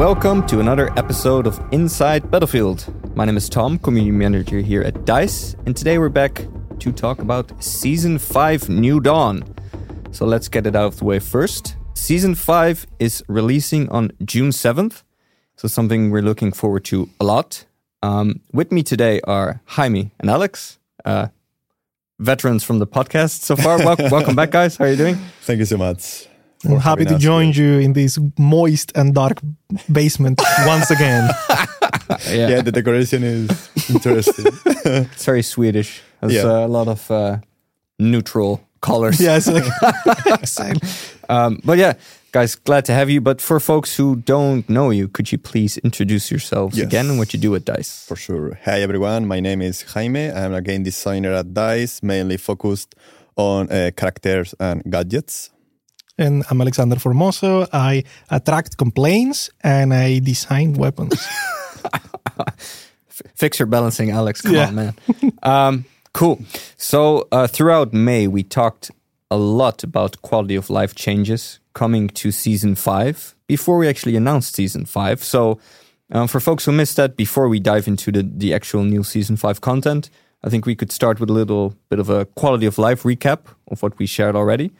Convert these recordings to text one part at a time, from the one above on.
welcome to another episode of Inside Battlefield. My name is Tom, community manager here at DICE, and today we're back to talk about Season 5 New Dawn. So let's get it out of the way first. Season 5 is releasing on June 7th, so something we're looking forward to a lot. Um, with me today are Jaime and Alex, uh, veterans from the podcast so far. Wel- welcome back, guys. How are you doing? Thank you so much. I'm happy to join you in this moist and dark basement once again. Yeah, Yeah, the decoration is interesting. it's very Swedish. There's Yeah. uh, a lot of uh, neutral colors. yeah, it's like same. Um, but yeah, guys, glad to have you. But for folks who don't know you, could you please introduce yourselves Yes. again and what you do at Dice? For sure. Hi, everyone. My name is Jaime. I'm a game designer at DICE, mainly focused on uh, characters and gadgets. And I'm Alexander Formoso. I attract complaints and I design weapons. Fix your balancing, Alex. Come Yeah. on, man. um, cool. So uh, throughout May, we talked a lot about quality of life changes coming to season five before we actually announced season five. So um, for folks who missed that, before we dive into the, the actual new season five content, I think we could start with a little bit of a quality of life recap of what we shared already.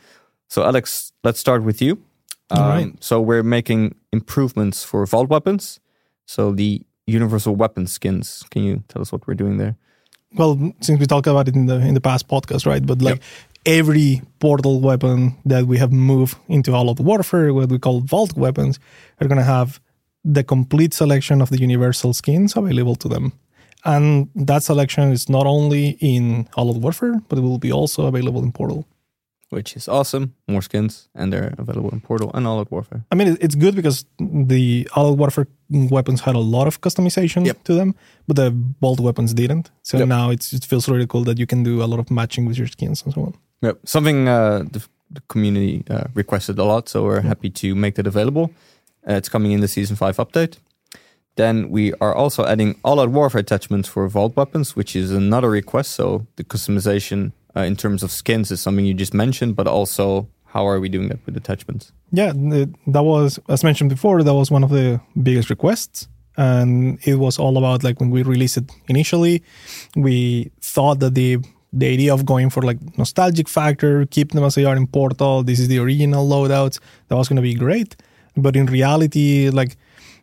So Alex, let's start with you. Um, All right. So we're making improvements for vault weapons. So the universal weapon skins. Can you tell us what we're doing there? well, since we talked about it in the in the past podcast, right? But like every portal weapon that we have moved into all of the warfare, what we call vault weapons, are gonna have the complete selection of the universal skins available to them. And that selection is not only in all of warfare, but it will be also available in portal. Which is awesome. More skins, and they're available in Portal and All Out Warfare. I mean, it's good because the all warfare weapons had a lot of customization Yep. to them, but the vault weapons didn't. So Yep. now it's, it feels really cool that you can do a lot of matching with your skins and so on. Yep. Something uh, the, the community uh, requested a lot, so we're happy to make that available. Uh, it's coming in the season five update. Then we are also adding all-out warfare attachments for vault weapons, which is another request. So the customization uh, in terms of skins is something you just mentioned, but also how are we doing that with attachments? Yeah, that was, as mentioned before, that was one of the biggest requests. And it was all about like when we released it initially, we thought that the the idea of going for like nostalgic factor, keep them as they are in Portal, this is the original loadouts, that was going to be great. But in reality, like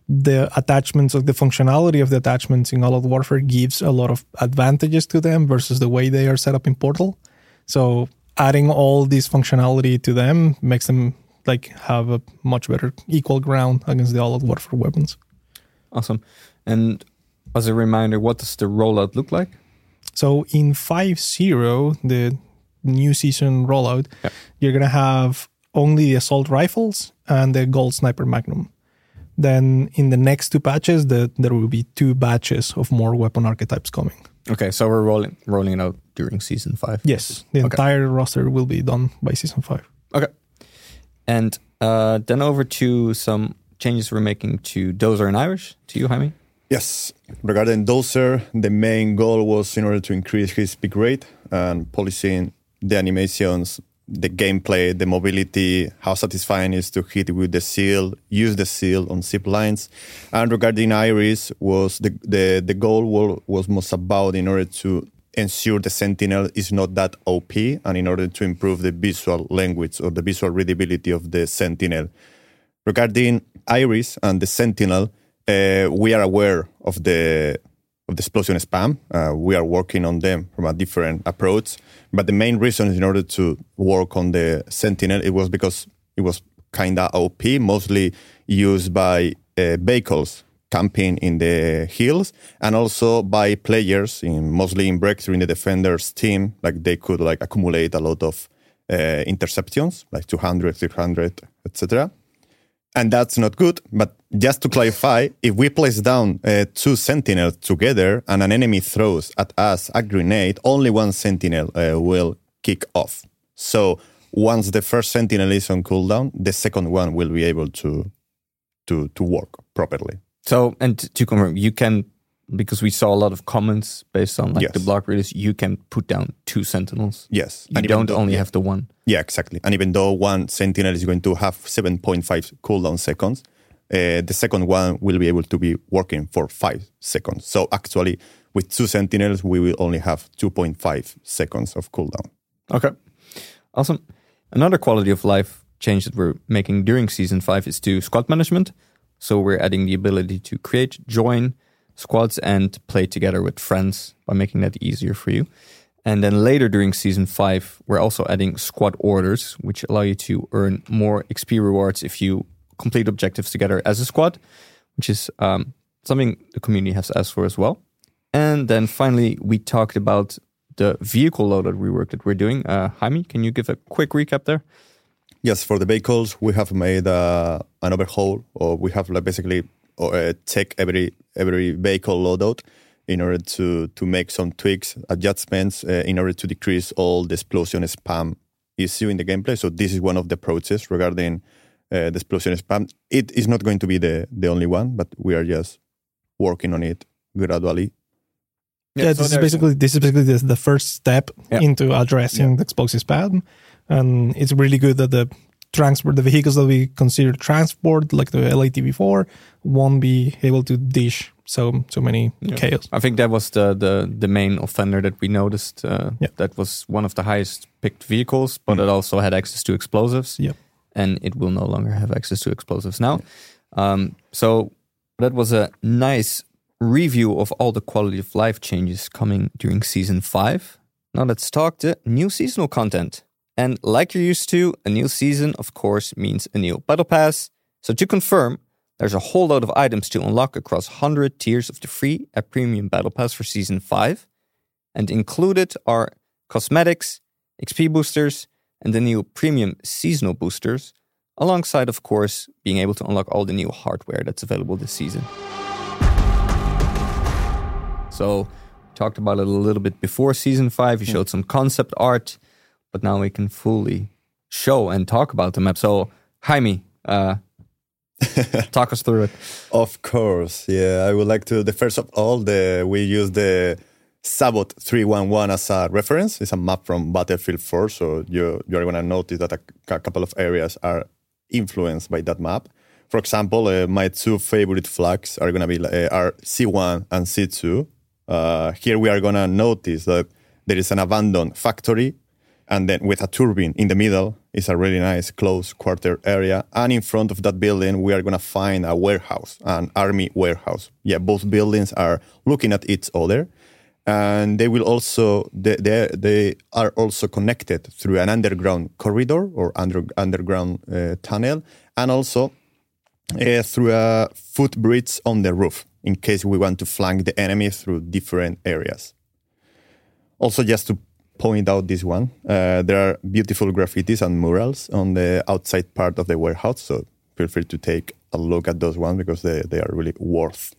the attachments of the functionality of the attachments in All Out Warfare gives a lot of advantages to them versus the way they are set up in Portal. So adding all this functionality to them makes them like have a much better equal ground against the All Out Warfare weapons. Awesome. And as a reminder, what does the rollout look like? So in 5.0, the new season rollout, you're gonna have only the assault rifles and the GOL Sniper Magnum. Then in the next two patches, the, there will be two batches of more weapon archetypes coming. Okay, so we're rolling rolling it out during season five. Yes, the Okay. entire roster will be done by season five. Okay. And uh, then over to some changes we're making to Dozer and Irish. To you, Jaime. Yes. Regarding Dozer, the main goal was in order to increase his pick rate and policing the animations, the gameplay, the mobility, how satisfying it is to hit with the seal, use the seal on zip lines. And regarding Irish, was the, the, the goal wa- was most about in order to ensure the Sentinel is not that OP and in order to improve the visual language or the visual readability of the Sentinel. Regarding Irish and the Sentinel, uh, we are aware of the of the explosion spam. Uh, we are working on them from a different approach. But the main reason in order to work on the Sentinel, it was because it was kind of OP, mostly used by uh, vehicles camping in the hills and also by players in mostly in breakthrough in the defenders team like they could like accumulate a lot of uh, interceptions like 200 300 etc and that's not good. But just to clarify, if we place down uh, two sentinels together and an enemy throws at us a grenade, only one sentinel uh, will kick off. So once the first sentinel is on cooldown, the second one will be able to to to work properly. So, and to confirm, you can because we saw a lot of comments based on like Yes. the block release. You can put down two sentinels. Yes, You And don't though- only yeah. have the one. Yeah, exactly. And even though one sentinel is going to have 7.5 cooldown seconds, uh, the second one will be able to be working for five seconds. So actually, with two Sentinels, we will only have 2.5 seconds of cooldown. Okay. Awesome. Another quality of life change that we're making during season five is to squad management. So we're adding the ability to create, join squads, and play together with friends by making that easier for you. And then later during season five, we're also adding squad orders, which allow you to earn more XP rewards if you complete objectives together as a squad, which is um, something the community has asked for as well. And then finally, we talked about the vehicle loadout rework that we're doing. Uh, Jaime, can you give a quick recap there? Yes, for the vehicles, we have made uh, an overhaul, or we have like basically uh, take every every vehicle loadout in order to to make some tweaks, adjustments, uh, in order to decrease all the explosion spam issue in the gameplay. So this is one of the approaches regarding uh, the explosion spam. It is not going to be the the only one, but we are just working on it gradually. Yeah, so this is there's- basically this is basically the, the first step Yeah. into addressing the explosive spam, and it's really good that the transport, the vehicles that we consider transport, like the LATV4, won't be able to dish so so many chaos. I think that was the the, the main offender that we noticed. Uh, Yeah. That was one of the highest picked vehicles, but it also had access to explosives. Yep. And it will no longer have access to explosives now. Um, so that was a nice review of all the quality of life changes coming during season five. Now let's talk the new seasonal content. And like you're used to, a new season, of course, means a new battle pass. So to confirm, there's a whole load of items to unlock across 100 tiers of the free at premium battle pass for season 5. And included are cosmetics, XP boosters, and the new premium seasonal boosters, alongside, of course, being able to unlock all the new hardware that's available this season. So, we talked about it a little bit before season 5. You showed some concept art, but now we can fully show and talk about the map. So, Jaime, uh, talk us through it. Of course, yeah. I would like to. The first of all, the we use the Zavod three one one as a reference. It's a map from Battlefield Four, so you you are gonna notice that a, a couple of areas are influenced by that map. For example, uh, my two favorite flags are gonna be uh, are C one and C two. Uh, here we are gonna notice that there is an abandoned factory and then with a turbine in the middle is a really nice close quarter area and in front of that building we are going to find a warehouse an army warehouse yeah both buildings are looking at each other and they will also they, they, are also connected through an underground corridor or under, underground uh, tunnel and also uh, through a footbridge on the roof in case we want to flank the enemy through different areas. Also just to point out this one uh, there are beautiful graffitis and murals on the outside part of the warehouse so feel free to take a look at those ones because they, they are really worth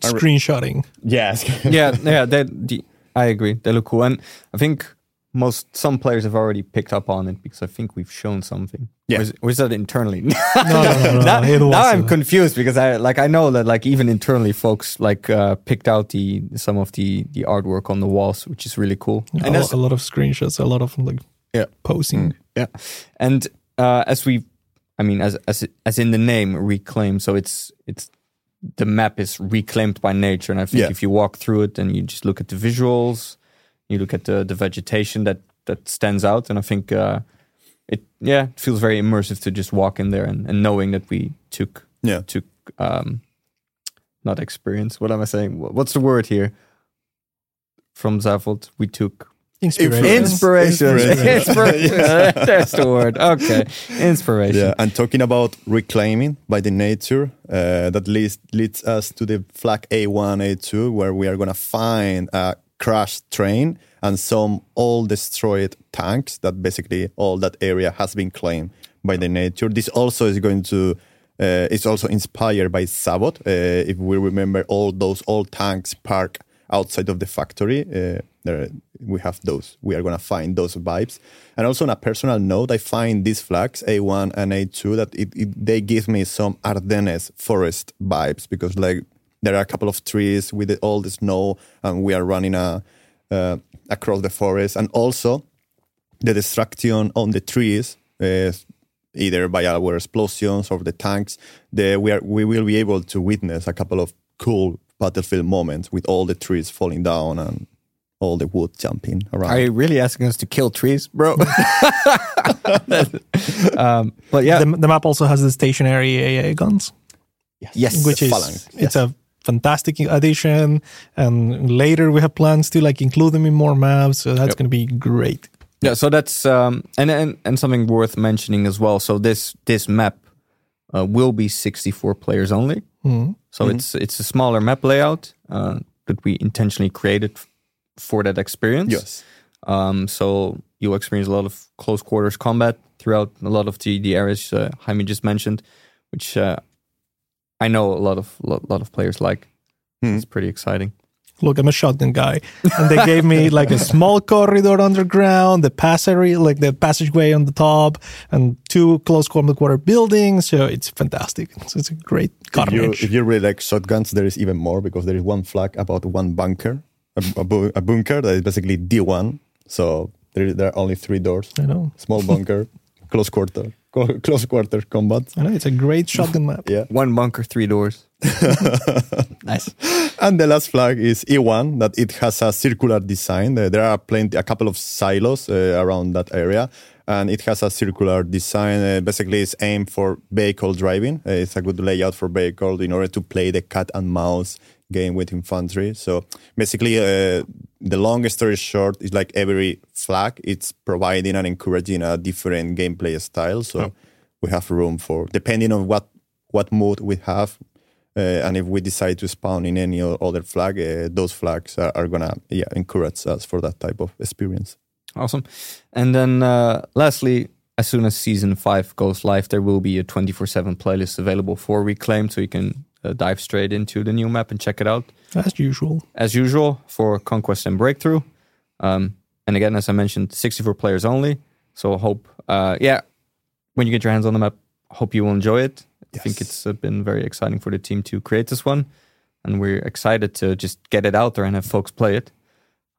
Screenshotting. yes yeah, yeah, they, the, I agree. They look cool, and I think most some players have already picked up on it because I think we've shown something. Yeah. or is, or that internally? No, no, no, no, now, it now I'm uh, confused because I like I know that like even internally folks like uh, picked out the some of the the artwork on the walls, which is really cool. a, And lo- a lot of screenshots, a lot of like Yeah. posing. yeah, and uh, as we, I mean, as as as in the name, reclaim. So it's it's the map is reclaimed by nature, and I think Yeah. if you walk through it and you just look at the visuals, you look at the the vegetation that that stands out, and I think uh, it yeah it feels very immersive to just walk in there and, and knowing that we took yeah took um not experience. What am I saying? What's the word here? From Zavod, we took Inspiration. inspiration. Inspiration. Inspiration. That's the word. Okay, inspiration. Yeah, and talking about reclaiming by the nature, uh, that leads leads us to the flag A1, A2, where we are gonna find a crashed train and some all destroyed tanks. That basically all that area has been claimed by the nature. This also is going to. Uh, it's also inspired by Zavod. Uh, if we remember all those old tanks parked outside of the factory, uh, there we have those. We are gonna find those vibes. And also on a personal note, I find these flags A1 and A2 that it, it, they give me some Ardennes forest vibes because like there are a couple of trees with all the snow and we are running a, uh, across the forest and also the destruction on the trees uh, either by our explosions or the tanks. The, we are we will be able to witness a couple of cool battlefield moments with all the trees falling down and all the wood jumping around. Are you really asking us to kill trees, bro? um, but yeah, The, the map also has the stationary AA guns, yes, which is phalanx, it's a fantastic addition. And later we have plans to like include them in more maps, so that's Yep. going to be great. Yeah, so that's um, and, and and something worth mentioning as well. So this this map uh, will be 64 players only. Mhm. So it's it's a smaller map layout uh, that we intentionally created f- for that experience. yes. Um, so you'll experience a lot of close quarters combat throughout a lot of the the areas uh, Jaime just mentioned, which uh, I know a lot of lot, lot of players like. Hmm. It's pretty exciting. Look, I'm a shotgun guy, and they gave me like a small corridor underground, the passageway, like the passageway on the top, and two close combat quarter buildings. So it's fantastic. So it's a great If you, if you really like shotguns, there is even more because there is one flag about one bunker, a, a, bu- a bunker that is basically D1. So there, there are only three doors: I know. small bunker, close quarter, co- close quarter combat. I know. It's a great shotgun map. Yeah. One bunker, three doors. nice. And the last flag is E1, that it has a circular design. Uh, There are plenty, a couple of silos uh, around that area, and it has a circular design. Uh, basically, it's aimed for vehicle driving. Uh, it's a good layout for vehicle in order to play the cat and mouse game with infantry. So basically, uh, the long story short is like every flag, it's providing and encouraging a different gameplay style. So we have room for depending on what what mood we have uh, and if we decide to spawn in any other flag, uh, those flags are, are gonna yeah encourage us for that type of experience. Awesome. And then uh, lastly, as soon as season five goes live, there will be a 24 7 playlist available for Reclaim, so you can uh, dive straight into the new map and check it out. As usual. As usual for Conquest and Breakthrough. Um, and again, as I mentioned, 64 players only. So I hope, uh, yeah, when you get your hands on the map, hope you will enjoy it. I think Yes. it's uh, been very exciting for the team to create this one. And we're excited to just get it out there and have folks play it.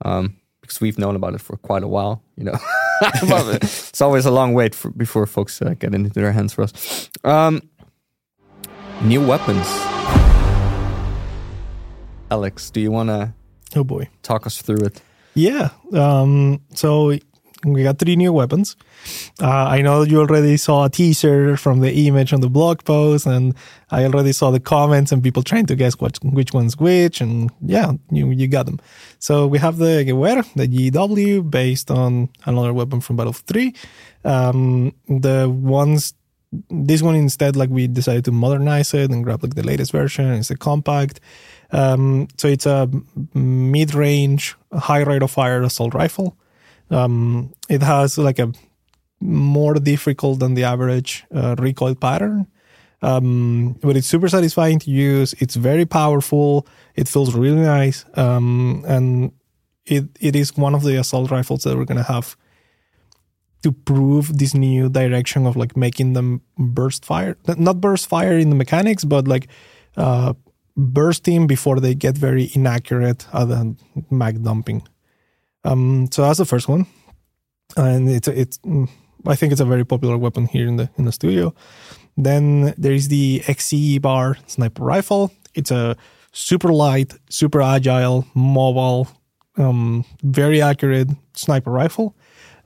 Um, because we've known about it for quite a while, you know. But it's always a long wait for, before folks uh, get into their hands for us. Um, new weapons. Alex, do you want to Oh boy. talk us through it? Yeah. Um, so we got three new weapons. Uh, I know you already saw a teaser from the image on the blog post, and I already saw the comments and people trying to guess what which one's which. And yeah, you you got them. So we have the Gewehr, the GW, based on another weapon from Battlefield 3. Um, the ones this one instead like we decided to modernize it and grab like the latest version. It's a compact. Um, so it's a mid-range high rate of fire assault rifle. Um, it has like a more difficult than the average uh, recoil pattern. Um, but it's super satisfying to use. It's very powerful. It feels really nice. Um, and it, it is one of the assault rifles that we're to have to prove this new direction of like making them burst fire not burst fire in the mechanics but like uh bursting before they get very inaccurate other the mag dumping. Um so that's the first one. And it's it's i think it's a very popular weapon here in the in the studio. Then there is the xce bar sniper rifle. It's a super light super agile mobile um very accurate sniper rifle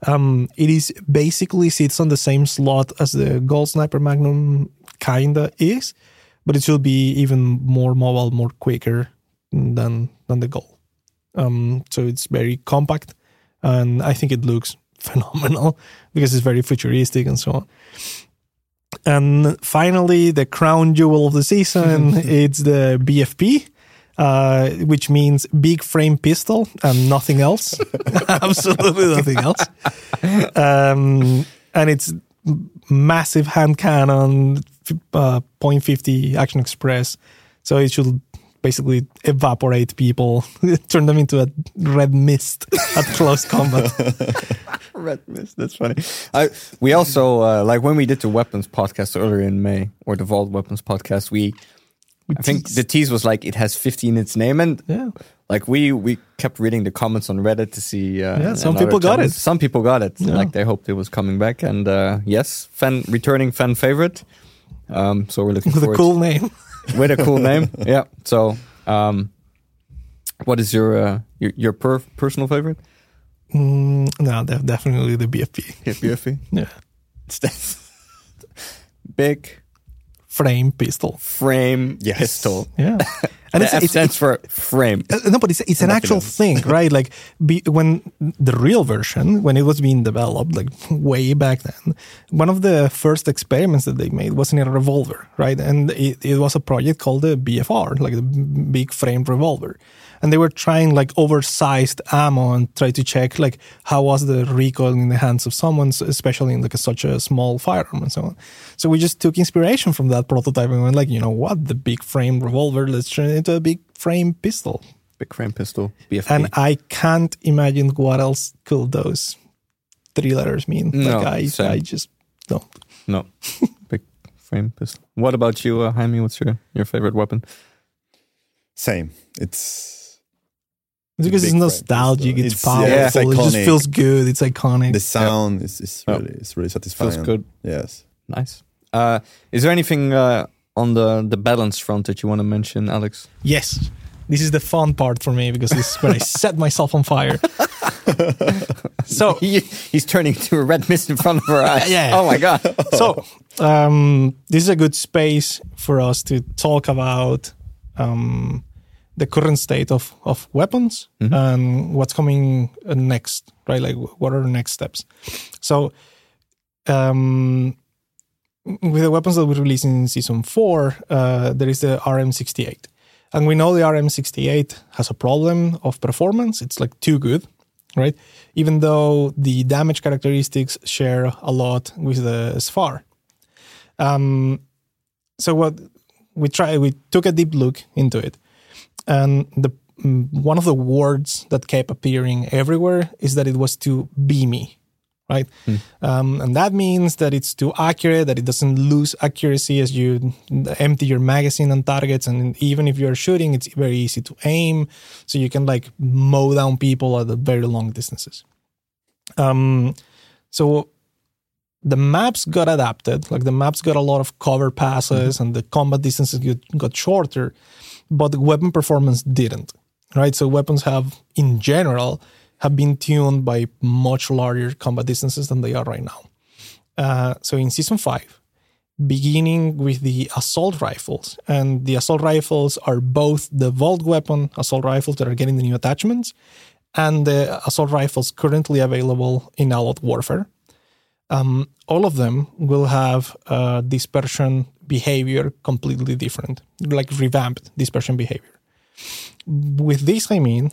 um, it is basically sits on the same slot as the GOL Sniper Magnum kinda is, but it should be even more mobile, more quicker than than the GOL. Um, so it's very compact, and I think it looks phenomenal because it's very futuristic and so on. And finally, the crown jewel of the season, it's the BFP, uh, which means big frame pistol and nothing else. Absolutely nothing else. Um, and it's massive hand cannon, uh, .50 Action Express. So it should basically evaporate people, turn them into a red mist at close combat. Red mist. That's funny. I we also uh, like when we did the weapons podcast earlier in May or the Vault Weapons podcast. We I think the tease was like it has 50 in its name, and Yeah. like we we kept reading the comments on Reddit to see. Uh, Yeah, some people got it. Some people got it. Yeah. Like they hoped it was coming back, and uh, yes, fan returning fan favorite. Um, so we're looking With a cool name. with a cool name. Yeah. So, um, what is your uh, your, your per- personal favorite? Mm, no, definitely the BFP. BFE. Yeah. It's big Frame pistol. frame Yes. pistol. Yeah. And The F stands for frame. Uh, no, but it's, it's an actual thing, right? Like be, when the real version, when it was being developed, like way back then, one of the first experiments that they made was in a revolver, right? And it, it was a project called the BFR, like the big frame revolver. And they were trying like oversized ammo and try to check like how was the recoil in the hands of someone, especially in like a, such a small firearm and so on. So we just took inspiration from that prototype and went like, you know what, the big frame revolver, let's try it into a big frame pistol. Big frame pistol. BFE. And I can't imagine what else could those three letters mean. No, like I, same. I just don't. no, big frame pistol. What about you, uh, Jaime? What's your your favorite weapon? Same. It's It's because it's nostalgic. It's, It's- powerful. yeah, it's it just feels good. It's iconic. the sound is, is Yeah. really it's really satisfying. Feels good. Yes. Nice. Uh, is there anything uh, on the the balance front that you want to mention, Alex? yes. This is the fun part for me because this is where I set myself on fire. so He, he's turning to a red mist in front of our eyes. Yeah. Oh my god. so um, this is a good space for us to talk about um, the current state of, of weapons and what's coming uh, next, right? Like, what are the next steps? So, um, with the weapons that we released in season four, uh, there is the RM68. And we know the RM68 has a problem of performance. It's like too good, right? Even though the damage characteristics share a lot with the SFAR. Um, so what we try, we took a deep look into it, and the mm, one of the words that kept appearing everywhere is that it was too beamy, right? Um, and that means that it's too accurate, that it doesn't lose accuracy as you empty your magazine on targets, and even if you're shooting, it's very easy to aim, so you can like mow down people at the very long distances. Um, so the maps got adapted. Like the maps got a lot of cover passes and the combat distances got shorter, but the weapon performance didn't. Right. So weapons have, in general, have been tuned by much larger combat distances than they are right now. Uh, so in season five, beginning with the assault rifles, and the assault rifles are both the vault weapon assault rifles that are getting the new attachments, and the assault rifles currently available in All Out Warfare um, all of them will have uh, dispersion behavior completely different, like revamped dispersion behavior. With this, I mean,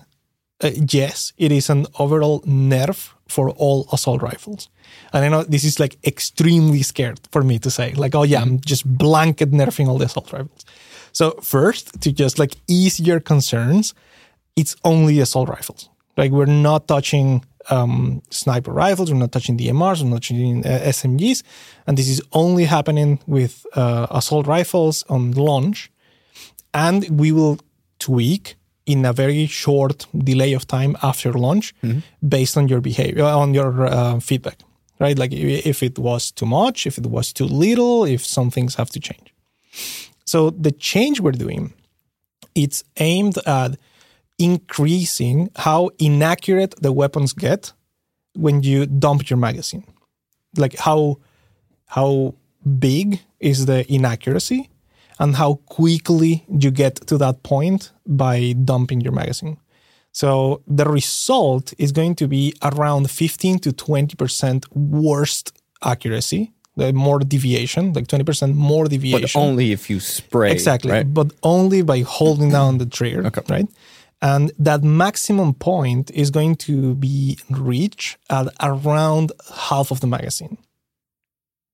uh, yes, it is an overall nerf for all assault rifles. And I know this is like extremely scared for me to say, like, oh yeah, I'm just blanket nerfing all the assault rifles. So first, to just like ease your concerns, it's only assault rifles. Like we're not touching um, sniper rifles, we're not touching DMRs, we're not touching uh, SMGs, and this is only happening with uh, assault rifles on launch. And we will tweak in a very short delay of time after launch, based on your behavior, on your uh, feedback, right? Like if it was too much, if it was too little, if some things have to change. So the change we're doing, it's aimed at increasing how inaccurate the weapons get when you dump your magazine. Like how how big is the inaccuracy and how quickly you get to that point by dumping your magazine. So the result is going to be around 15 to 20% worst accuracy, the more deviation, like 20% more deviation. But only if you spray. Exactly, Right? but only by holding down the trigger, Okay. right? And that maximum point is going to be reached at around half of the magazine,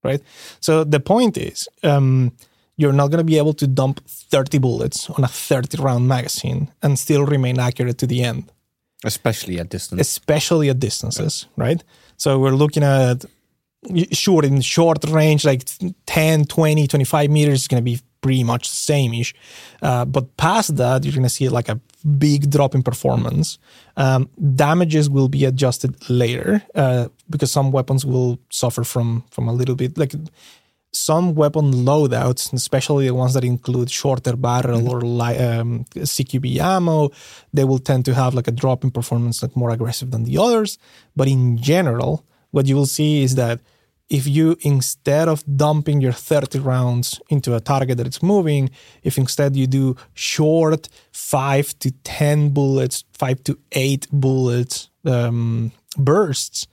right? So the point is, um, you're not going to be able to dump 30 bullets on a 30 round magazine and still remain accurate to the end Especially at distance. especially at distances, right? So we're looking at sure in short range like 10 20 25 meters is going to be pretty much the same-ish. Uh, but past that, you're gonna see like a big drop in performance. Um, damages will be adjusted later uh, because some weapons will suffer from from a little bit like some weapon loadouts, especially the ones that include shorter barrel or li- um, CQB ammo, they will tend to have like a drop in performance like more aggressive than the others. But in general, what you will see is that if you instead of dumping your 30 rounds into a target that it's moving, if instead you do short five to 10 bullets, five to eight bullets um, bursts,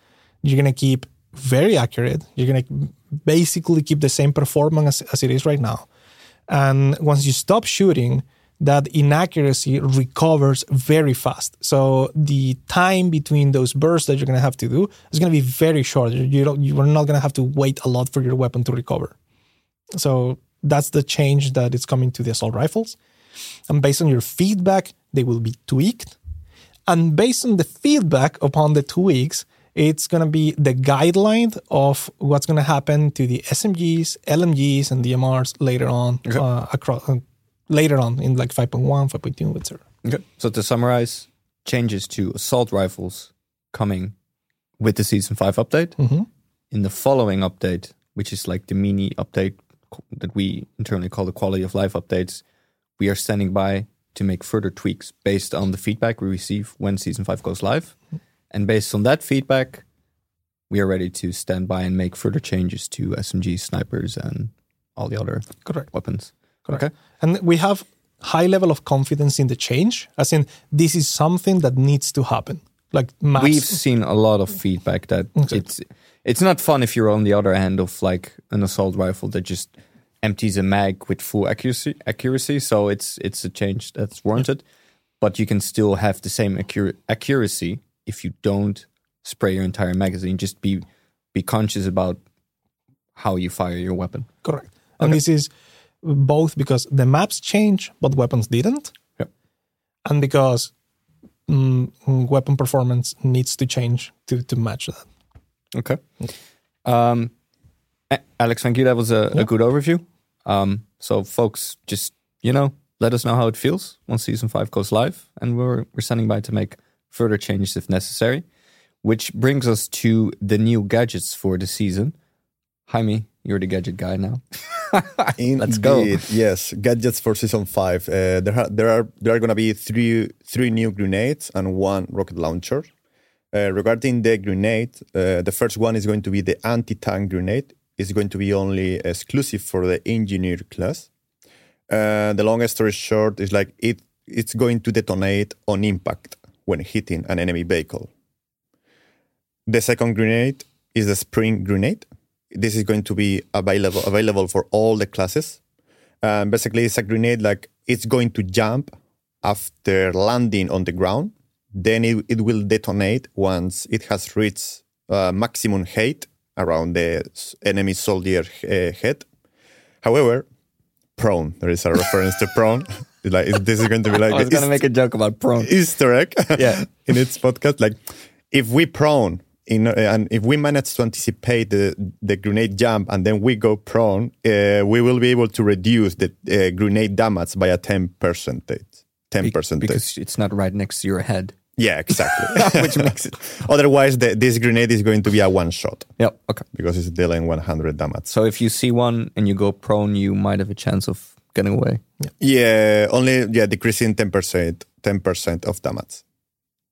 you're going to keep very accurate. You're going to basically keep the same performance as, as it is right now. And once you stop shooting, that inaccuracy recovers very fast. So the time between those bursts that you're going to have to do is going to be very short. You don't, you are not going to have to wait a lot for your weapon to recover. So that's the change that is coming to the assault rifles. And based on your feedback, they will be tweaked. And based on the feedback upon the tweaks, it's going to be the guideline of what's going to happen to the SMGs, LMGs, and DMRs later on Okay. uh, across uh, later on in like 5.1, 5.2, etc. Okay. So to summarize, changes to assault rifles coming with the season five update. Mhm. In the following update, which is like the mini update that we internally call the quality of life updates, we are standing by to make further tweaks based on the feedback we receive when season five goes live. And based on that feedback, we are ready to stand by and make further changes to SMGs, snipers, and all the other Correct. weapons. Correct. Okay. And we have high level of confidence in the change, as in this is something that needs to happen. Like maps. We've seen a lot of feedback that it's it's not fun if you're on the other end of like an assault rifle that just empties a mag with full accuracy accuracy. So it's it's a change that's warranted. But you can still have the same accura- accuracy if you don't spray your entire magazine. Just be be conscious about how you fire your weapon. Correct. And this is both because the maps change, but weapons didn't. Yep. And because mm, weapon performance needs to change to, to match that. Okay. Um, Alex, thank you. That was a, Yeah. a good overview. Um, so, folks, just you know, let us know how it feels once season five goes live, and we're we're standing by to make further changes if necessary. Which brings us to the new gadgets for the season. Jaime, you're the gadget guy now. Let's go. Yes, gadgets for season five. Uh, there, there are there are going to be three three new grenades and one rocket launcher. Uh, regarding the grenade, uh, the first one is going to be the anti-tank grenade. It's going to be only exclusive for the engineer class. Uh, the long story short is like it it's going to detonate on impact when hitting an enemy vehicle. The second grenade is the spring grenade. This is going to be available available for all the classes. Um, basically, it's a grenade like it's going to jump after landing on the ground. Then it, it will detonate once it has reached uh, maximum height around the enemy soldier uh, head. However, prone. There is a reference to prone. Like this is going to be like I was gonna make a joke about prone. Easter egg Yeah. in its podcast. Like, if we prone in, uh, and if we manage to anticipate the, the grenade jump and then we go prone, uh, we will be able to reduce the uh, grenade damage by a 10 percentage. 10 Be- percentage. because it's not right next to your head. yeah, exactly. Which makes it. Otherwise, the, this grenade is going to be a one shot Yep. Okay. because it's dealing 100 damage. So if you see one and you go prone, you might have a chance of getting away. Yeah, only yeah, decreasing ten percent, ten percent of damage.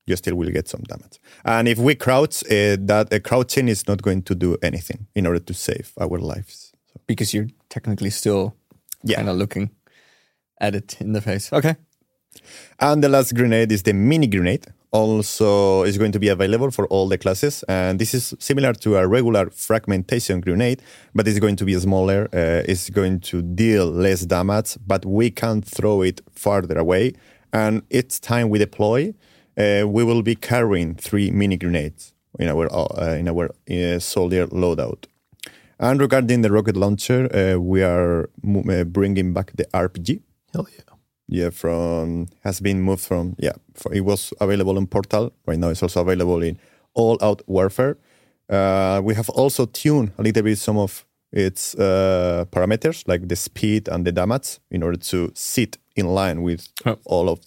You still will get some damage. And if we crouch, uh, that uh, crouching is not going to do anything in order to save our lives. So, because you're technically still Yeah. kind of looking at it in the face. Okay. and the last grenade is the mini grenade. Also, is going to be available for all the classes, and this is similar to a regular fragmentation grenade, but it's going to be smaller. Uh, it's going to deal less damage, but we can throw it farther away. And each time we deploy, uh, we will be carrying three mini grenades in our uh, in our uh, soldier loadout. And regarding the rocket launcher, uh, we are uh, bringing back the RPG Hell yeah. Yeah from has been moved from yeah for, it was available in portal right now it's also available in all out warfare uh, we have also tuned a little bit some of its uh, parameters like the speed and the damage in order to sit in line with Oh. all of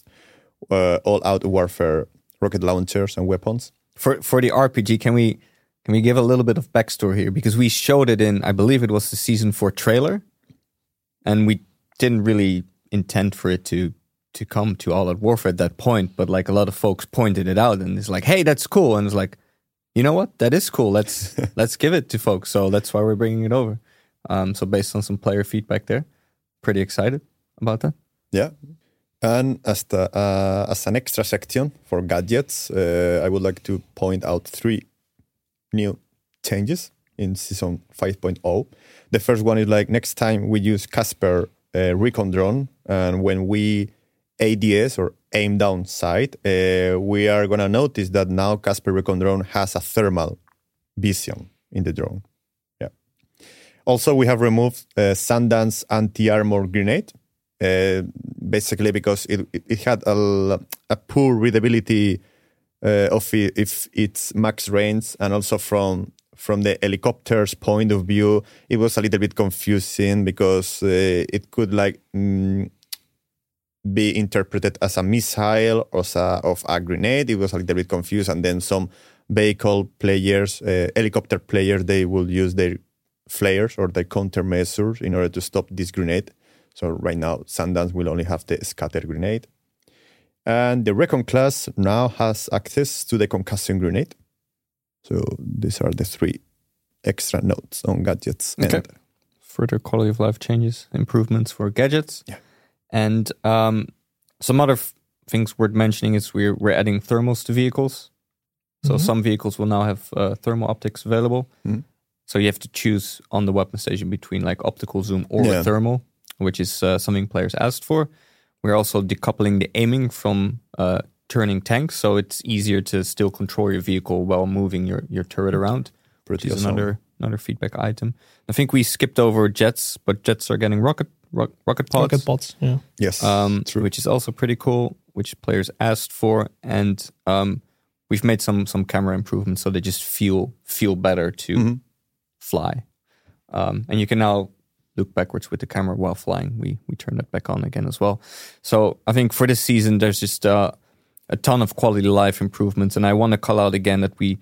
uh, all-out warfare rocket launchers and weapons. For for the RPG, can we can we give a little bit of backstory here because we showed it in I believe it was the season four trailer, and we didn't really intend for it to to come to all out warfare at that point, but like a lot of folks pointed it out and it's like, hey, that's cool, and it's like, you know what, that is cool. Let's let's give it to folks. So that's why we're bringing it over. Um, so based on some player feedback there, pretty excited about that. Yeah. And as, the, uh, as an extra section for gadgets, uh, I would like to point out three new changes in season 5.0. The first one is like next time we use Casper uh, recon drone, and when we ADS or aim down sight, uh, we are gonna notice that now Casper recon drone has a thermal vision in the drone. Yeah. Also, we have removed uh, Sundance anti armor grenade uh, basically because it it had a, a poor readability uh, of i if its max range and also from from the helicopter's point of view it was a little bit confusing because uh, it could like mm, be interpreted as a missile or as a, of a grenade it was a little bit confused and then some vehicle players uh, helicopter players they will use their flares or their countermeasures in order to stop this grenade so right now, Sundance will only have the scatter grenade. And the Recon class now has access to the concussion grenade. So these are the three extra notes on gadgets. Okay. And further quality of life changes, improvements for gadgets. Yeah. And um, some other f- things worth mentioning is we're we're adding thermals to vehicles. So Mhm. some vehicles will now have uh, thermal optics available. Mhm. So you have to choose on the weapon station between like optical zoom or Yeah. thermal, which is uh, something players asked for. We're also decoupling the aiming from uh, turning tanks, so it's easier to still control your vehicle while moving your, your turret around which is awesome. another another feedback item. I think we skipped over jets, but jets are getting rocket ro- rocket pods, Rocket pods. Yeah. Yes. um, true. which is also pretty cool, which players asked for, and um, we've made some some camera improvements so they just feel feel better to Mhm. fly, um, and you can now look backwards with the camera while flying. We we turn that back on again as well. So I think for this season, there's just uh, a ton of quality of life improvements, and I want to call out again that we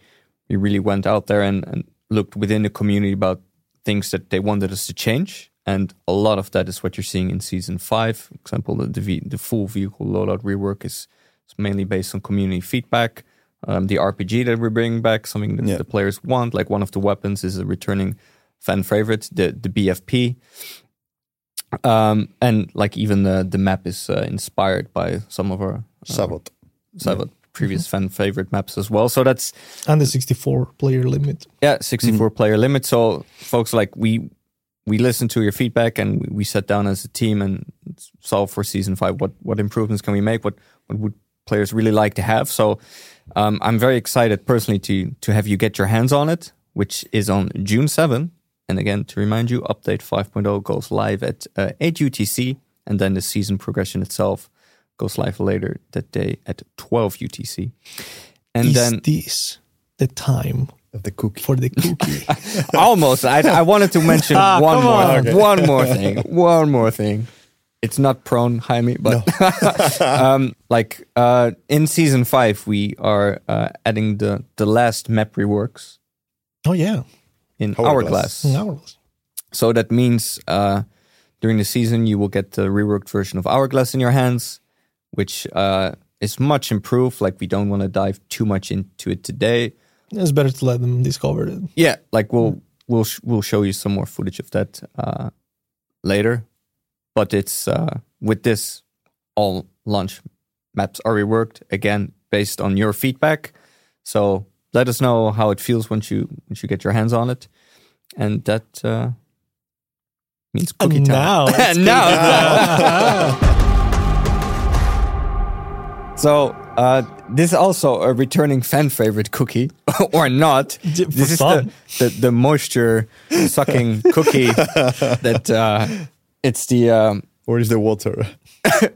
we really went out there and, and looked within the community about things that they wanted us to change. And a lot of that is what you're seeing in season five. For example, the the, the full vehicle loadout rework is, is mainly based on community feedback. Um, the RPG that we're bringing back, something that Yeah. the players want, like one of the weapons is a returning fan favorite, the the BFP. Um, and like even the the map is uh, inspired by some of our uh, Zavod. Some of previous fan favorite maps as well. So that's And the 64 player limit. yeah, 64 player limit. So folks like we we listen to your feedback and we- we sat down as a team and solve for season five. What what improvements can we make? What what would players really like to have? So um, I'm very excited personally to to have you get your hands on it, which is on June 7. And again, to remind you, update 5.0 goes live at uh, 8 UTC, and then the season progression itself goes live later that day at 12 UTC. And Is then this the time Of the cookie. for the cookie? Almost. I, I wanted to mention Ah, one more, on. one more thing, one more thing. It's not prone, Jaime, but um, like uh, in season five, we are uh, adding the the last map reworks oh, yeah. in Hourglass. Hourglass. Hourglass. So that means uh, during the season, you will get the reworked version of Hourglass in your hands, which uh, is much improved. Like we don't want to dive too much into it today. It's better to let them discover it. Yeah, like we'll we'll sh- we'll show you some more footage of that uh, later. But it's uh, with this, all launch maps are reworked again based on your feedback. So let us know how it feels once you once you get your hands on it, and that uh, means cookie And time. now now. so uh, this is also a returning fan favorite cookie, or not? For this is the, the the moisture sucking cookie that uh, it's the um, Where is the water?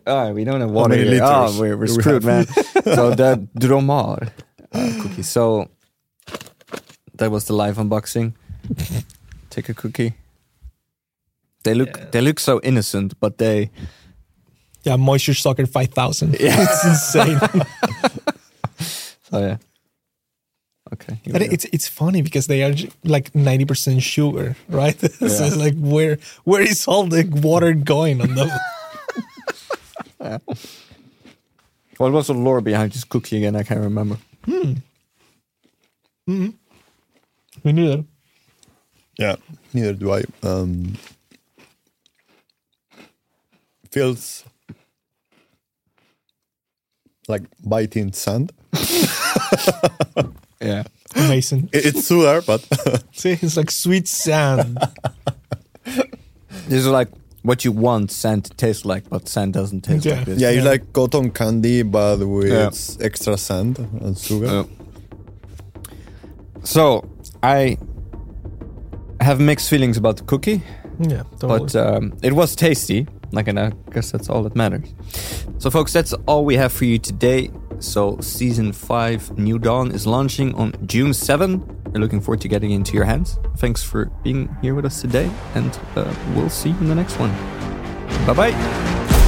oh, we don't have water many. Oh, we're, we're do we screwed, man. so the Drömmar uh, cookie. So that was the live unboxing. Take a cookie. They look they look so innocent, but they Yeah, Moisture Soccer 5000. Yeah. it's insane. oh yeah. Okay. and it's it's funny because they are like 90% sugar, right? so it's like where where is all the water going on them? What was the lore behind this cookie again? I can't remember. we knew that. Yeah, neither do I. Um, feels like biting sand. Yeah. Amazing. It- It's sugar, but See, it's like sweet sand. This is like what you want sand to taste like, but sand doesn't taste Yeah. like this. yeah, you Yeah. like cotton candy, but with Yeah. extra sand and sugar. Uh, so I have mixed feelings about the cookie, yeah, totally. but um, it was tasty. Like, and I guess that's all that matters. So, folks, that's all we have for you today. So, season five, New Dawn, is launching on June 7. We're looking forward to getting into your hands. Thanks for being here with us today, and uh, we'll see you in the next one. Bye bye.